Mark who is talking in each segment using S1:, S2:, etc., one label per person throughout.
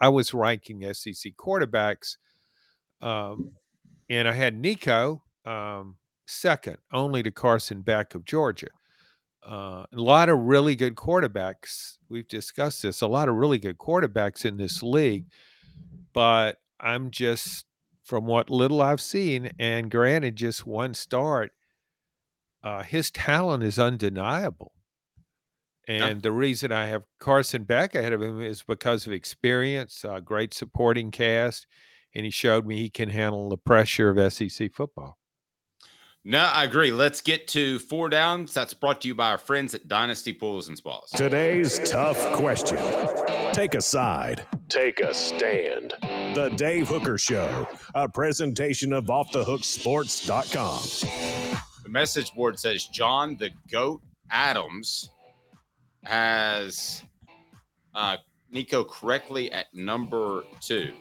S1: I was ranking SEC quarterbacks, um, and I had Nico um, second, only to Carson Beck of Georgia. Uh, a lot of really good quarterbacks. We've discussed this. A lot of really good quarterbacks in this league, but I'm just from what little I've seen, and granted, just one start. Uh, his talent is undeniable. And the reason I have Carson Beck ahead of him is because of experience, uh, great supporting cast, and he showed me he can handle the pressure of SEC football.
S2: No, I agree. Let's get to four downs. That's brought to you by our friends at Dynasty Pools and Spas.
S3: Today's tough question. Take a side, take a stand. The Dave Hooker Show, a presentation of OffTheHookSports.com.
S2: The message board says John the Goat Adams has uh, Nico correctly at number two.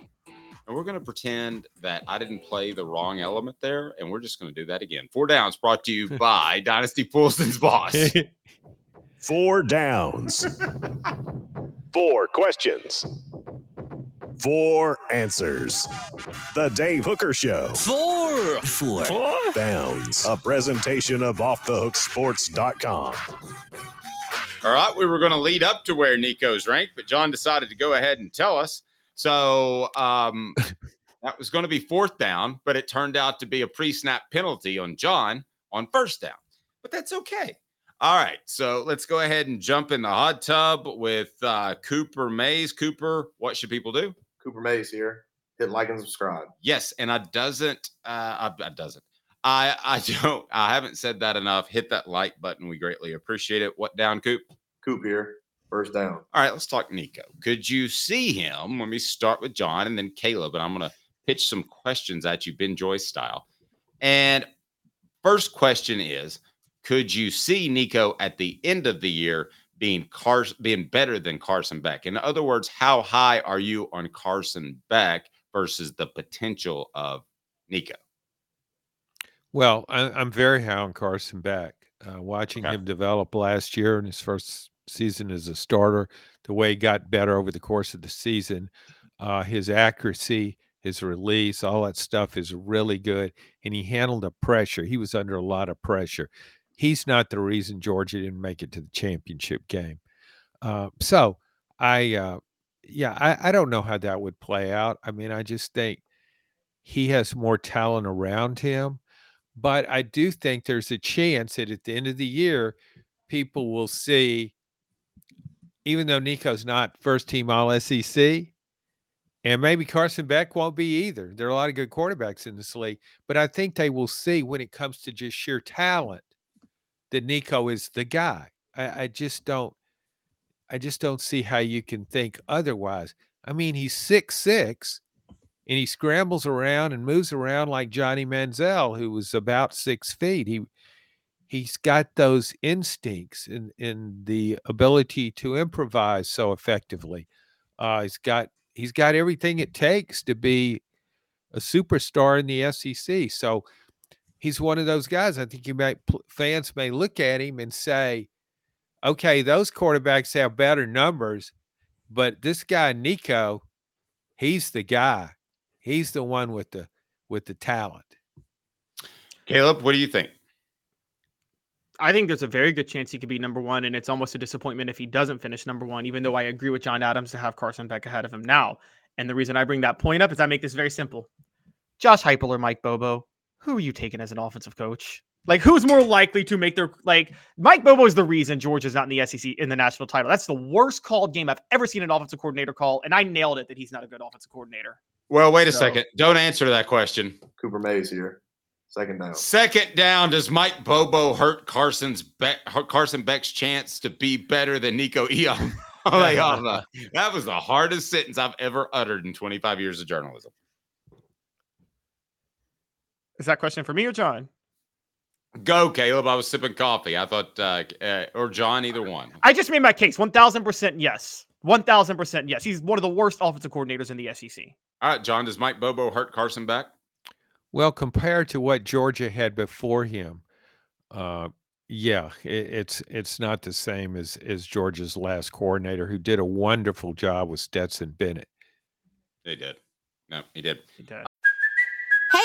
S2: And we're going to pretend that I didn't play the wrong element there. And we're just going to do that again. Four downs brought to you by Dynasty Poolson's boss.
S3: Four downs, four questions, four answers. The Dave Hooker Show.
S4: Four. Four. Four.
S3: Downs, a presentation of OffTheHookSports.com.
S2: All right. We were going to lead up to where Nico's ranked, but John decided to go ahead and tell us. So um, that was going to be fourth down, but it turned out to be a pre snap penalty on John on first down. But that's okay. All right. So let's go ahead and jump in the hot tub with uh, Cooper Mays. Cooper, what should people do?
S5: Cooper Mays here. Hit like and subscribe.
S2: Yes. And I doesn't, uh, I, I doesn't. I, I don't, I haven't said that enough. Hit that like button. We greatly appreciate it. What down, Coop?
S5: Coop here. First down.
S2: All right, let's talk Nico. Could you see him? Let me start with John and then Caleb, and I'm going to pitch some questions at you, Ben Joyce style. And first question is Could you see Nico at the end of the year being Car- being better than Carson Beck? In other words, how high are you on Carson Beck versus the potential of Nico?
S1: Well, I, I'm very high on Carson Beck. Uh, watching
S2: Okay.
S1: him develop last year in his first season as a starter, the way he got better over the course of the season, uh, his accuracy, his release, all that stuff is really good. And he handled the pressure. He was under a lot of pressure. He's not the reason Georgia didn't make it to the championship game. Uh, so I, uh, yeah, I, I don't know how that would play out. I mean, I just think he has more talent around him. But I do think there's a chance that at the end of the year, people will see, even though Nico's not first team All SEC, and maybe Carson Beck won't be either. There are a lot of good quarterbacks in this league, but I think they will see when it comes to just sheer talent that Nico is the guy. I, I just don't, I just don't see how you can think otherwise. I mean, he's six six, and he scrambles around and moves around like Johnny Manziel, who was about six feet. He he's got those instincts and, in the ability to improvise so effectively. Uh, he's got he's got everything it takes to be a superstar in the SEC. So he's one of those guys. I think you might fans may look at him and say, okay, those quarterbacks have better numbers, but this guy Nico, he's the guy. He's the one with the with the talent.
S2: Caleb, what do you think?
S6: I think there's a very good chance he could be number one, and it's almost a disappointment if he doesn't finish number one, even though I agree with John Adams to have Carson Beck ahead of him now. And the reason I bring that point up is I make this very simple. Josh Heupel or Mike Bobo, who are you taking as an offensive coach? Like, who's more likely to make their like Mike Bobo is the reason Georgia's not in the SEC in the national title. That's the worst called game I've ever seen an offensive coordinator call, and I nailed it that he's not a good offensive coordinator.
S2: Well, wait a so, second. Don't answer that question.
S5: Cooper Mays here. Second down.
S2: Second down. Does Mike Bobo hurt Carson's Beck, Carson Beck's chance to be better than Nico Iam? that was the hardest sentence I've ever uttered in 25 years of journalism.
S6: Is that question for me or John?
S2: Go, Caleb. I was sipping coffee. I thought, uh, uh, or John, either one.
S6: I just made my case. 1000% yes. 1000% yes. He's one of the worst offensive coordinators in the SEC.
S2: All right, John. Does Mike Bobo hurt Carson Beck?
S1: Well, compared to what Georgia had before him, uh, yeah, it, it's it's not the same as as Georgia's last coordinator, who did a wonderful job with Stetson Bennett.
S2: They did. No, he did. He did.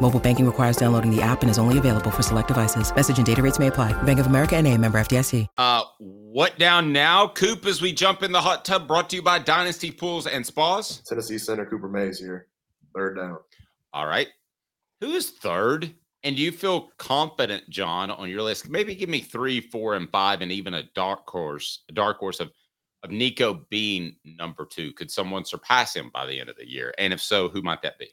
S7: Mobile banking requires downloading the app and is only available for select devices. Message and data rates may apply. Bank of America and a member FDIC.
S2: Uh, what down now, Coop, as we jump in the hot tub brought to you by Dynasty Pools and Spas?
S5: Tennessee Center Cooper Mays here. Third down.
S2: All right. Who is third? And do you feel confident, John, on your list? Maybe give me three, four, and five, and even a dark horse, a dark horse of – of Nico being number two? Could someone surpass him by the end of the year? And if so, who might that be?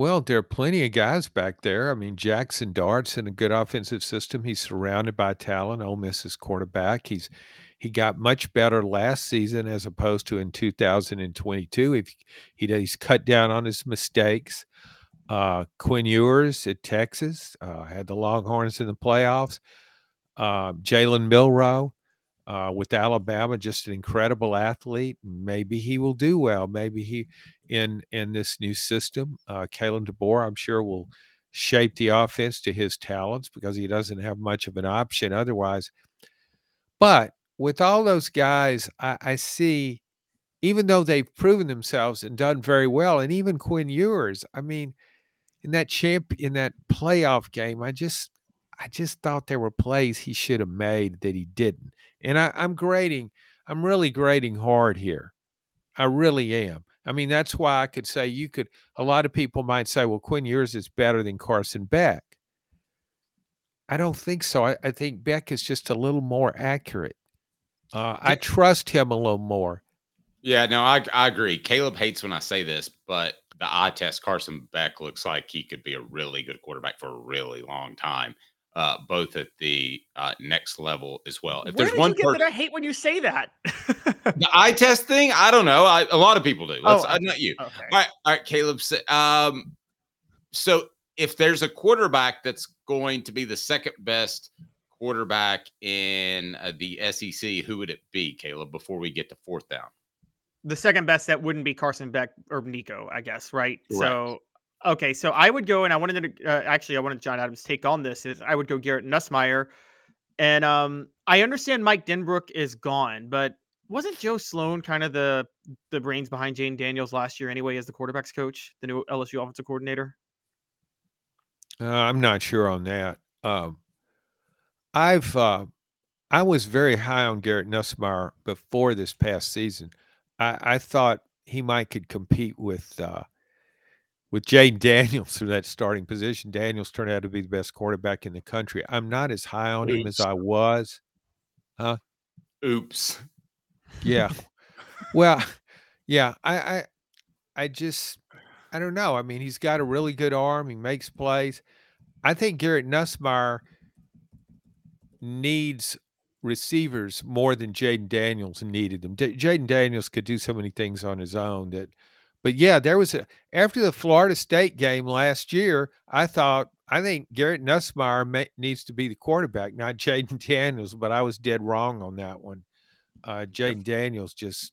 S1: Well, there are plenty of guys back there. I mean, Jackson Dart's in a good offensive system. He's surrounded by talent. Ole Miss's quarterback. He's he got much better last season as opposed to in 2022. If he he's cut down on his mistakes. Uh, Quinn Ewers at Texas uh, had the Longhorns in the playoffs. Uh, Jalen Milroe uh, with Alabama, just an incredible athlete. Maybe he will do well. Maybe he in in this new system. Uh, Kalen DeBoer, I'm sure, will shape the offense to his talents because he doesn't have much of an option otherwise. But with all those guys, I, I see, even though they've proven themselves and done very well, and even Quinn Ewers, I mean, in that champ in that playoff game, I just I just thought there were plays he should have made that he didn't. And I, I'm grading, I'm really grading hard here. I really am. I mean, that's why I could say you could, a lot of people might say, well, Quinn Ewers is better than Carson Beck. I don't think so. I, I think Beck is just a little more accurate. Uh, I trust him a little more.
S2: Yeah, no, I, I agree. Caleb hates when I say this, but the eye test Carson Beck looks like he could be a really good quarterback for a really long time uh, both at the uh, next level as well.
S6: If Where there's one person, I hate when you say that.
S2: the eye test thing, I don't know. I, a lot of people do. Let's, oh, uh, not you. Okay. All right, all right, Caleb. Um, so if there's a quarterback that's going to be the second best quarterback in uh, the SEC, who would it be, Caleb? Before we get to fourth down,
S6: The second best that wouldn't be Carson Beck or Nico, I guess, right?
S2: Correct.
S6: So, okay, so I would go and I wanted to uh, actually I wanted John Adams' take on this. Is I would go Garrett Nussmeier, and um, I understand Mike Denbrock is gone, but wasn't Joe Sloan kind of the the brains behind Jayden Daniels last year anyway as the quarterbacks coach, the new LSU offensive coordinator?
S1: Uh, I'm not sure on that. Um, I've uh, I was very high on Garrett Nussmeier before this past season. I, I thought he might could compete with uh, with Jayden Daniels for that starting position. Daniels turned out to be the best quarterback in the country. I'm not as high on him as I was. Huh?
S2: oops.
S1: Yeah. well, yeah. I, I I just I don't know. I mean, he's got a really good arm. He makes plays. I think Garrett Nussmeier needs receivers more than Jayden Daniels needed them. D- Jayden Daniels could do so many things on his own that but yeah, there was a after the Florida State game last year, I thought I think Garrett Nussmeier ma- needs to be the quarterback, not Jayden Daniels, but I was dead wrong on that one. Uh, Jayden Daniels just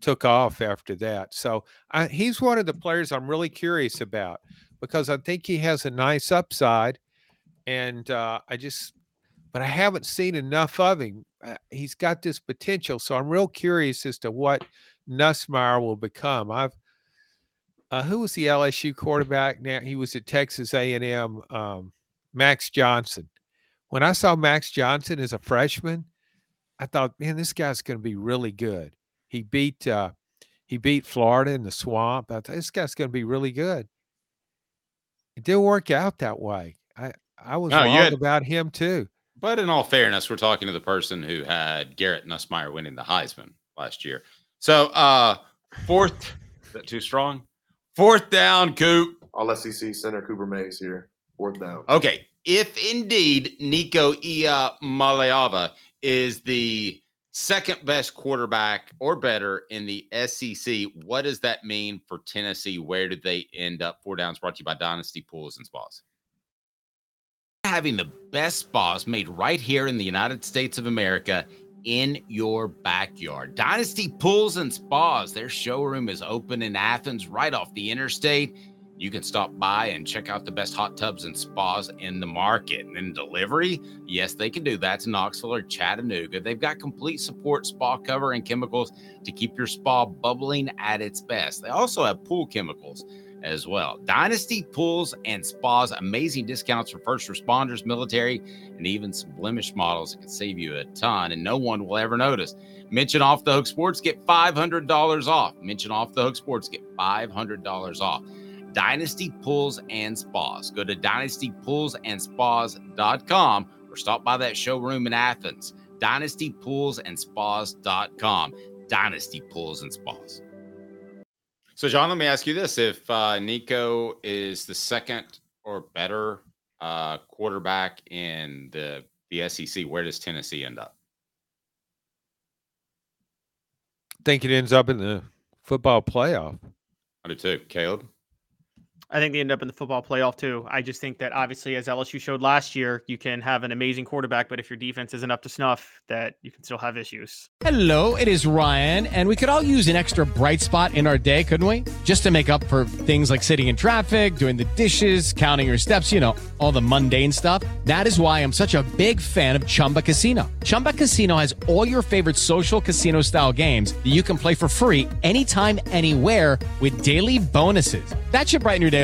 S1: took off after that. So I, he's one of the players I'm really curious about because I think he has a nice upside, and uh, I just, but I haven't seen enough of him. Uh, he's got this potential, so I'm real curious as to what Nussmeier will become. I've uh, who was the LSU quarterback? Now he was at Texas A&M. Um, Max Johnson. When I saw Max Johnson as a freshman, I thought, man, this guy's going to be really good. He beat uh, he beat Florida in the swamp. I thought this guy's going to be really good. It didn't work out that way. I I was
S2: No,
S1: wrong
S2: had-
S1: about him too.
S2: But in all fairness, we're talking to the person who had Garrett Nussmeier winning the Heisman last year. So uh fourth, is that too strong? Fourth down, Coop.
S5: All SEC center Cooper Mays here. Fourth down.
S2: Okay. If indeed Nico Ia Maleava is the second best quarterback or better in the SEC, what does that mean for Tennessee? Where did they end up? Four downs brought to you by Dynasty Pools and Spas. Having the best spas made right here in the United States of America in your backyard. Dynasty Pools and Spas, their showroom is open in Athens right off the interstate. You can stop by and check out the best hot tubs and spas in the market. And then delivery, yes, they can do that to Knoxville or Chattanooga. They've got complete support, spa cover, and chemicals to keep your spa bubbling at its best. They also have pool chemicals as well. Dynasty Pools and Spas, amazing discounts for first responders, military, and even some blemish models that can save you a ton, and no one will ever notice. Mention Off the Hook Sports, get $500 off. Mention Off the Hook Sports, get $500 off. Dynasty Pools and Spas. Go to dynastypoolsandspas.com or stop by that showroom in Athens. Dynastypoolsandspas.com. Dynasty Pools and Spas. So, John, let me ask you this: If uh, Nico is the second or better uh, quarterback in the the SEC, where does Tennessee end up?
S1: think it ends up in the football playoff.
S2: I do too, Caleb.
S6: I think they end up in the football playoff too. I just think that obviously, as LSU showed last year, you can have an amazing quarterback, but if your defense isn't up to snuff, that you can still have issues.
S8: Hello, it is Ryan, and we could all use an extra bright spot in our day, couldn't we? Just to make up for things like sitting in traffic, doing the dishes, counting your steps, you know, all the mundane stuff. That is why I'm such a big fan of Chumba Casino. Chumba Casino has all your favorite social casino style games that you can play for free anytime, anywhere with daily bonuses. That should brighten your day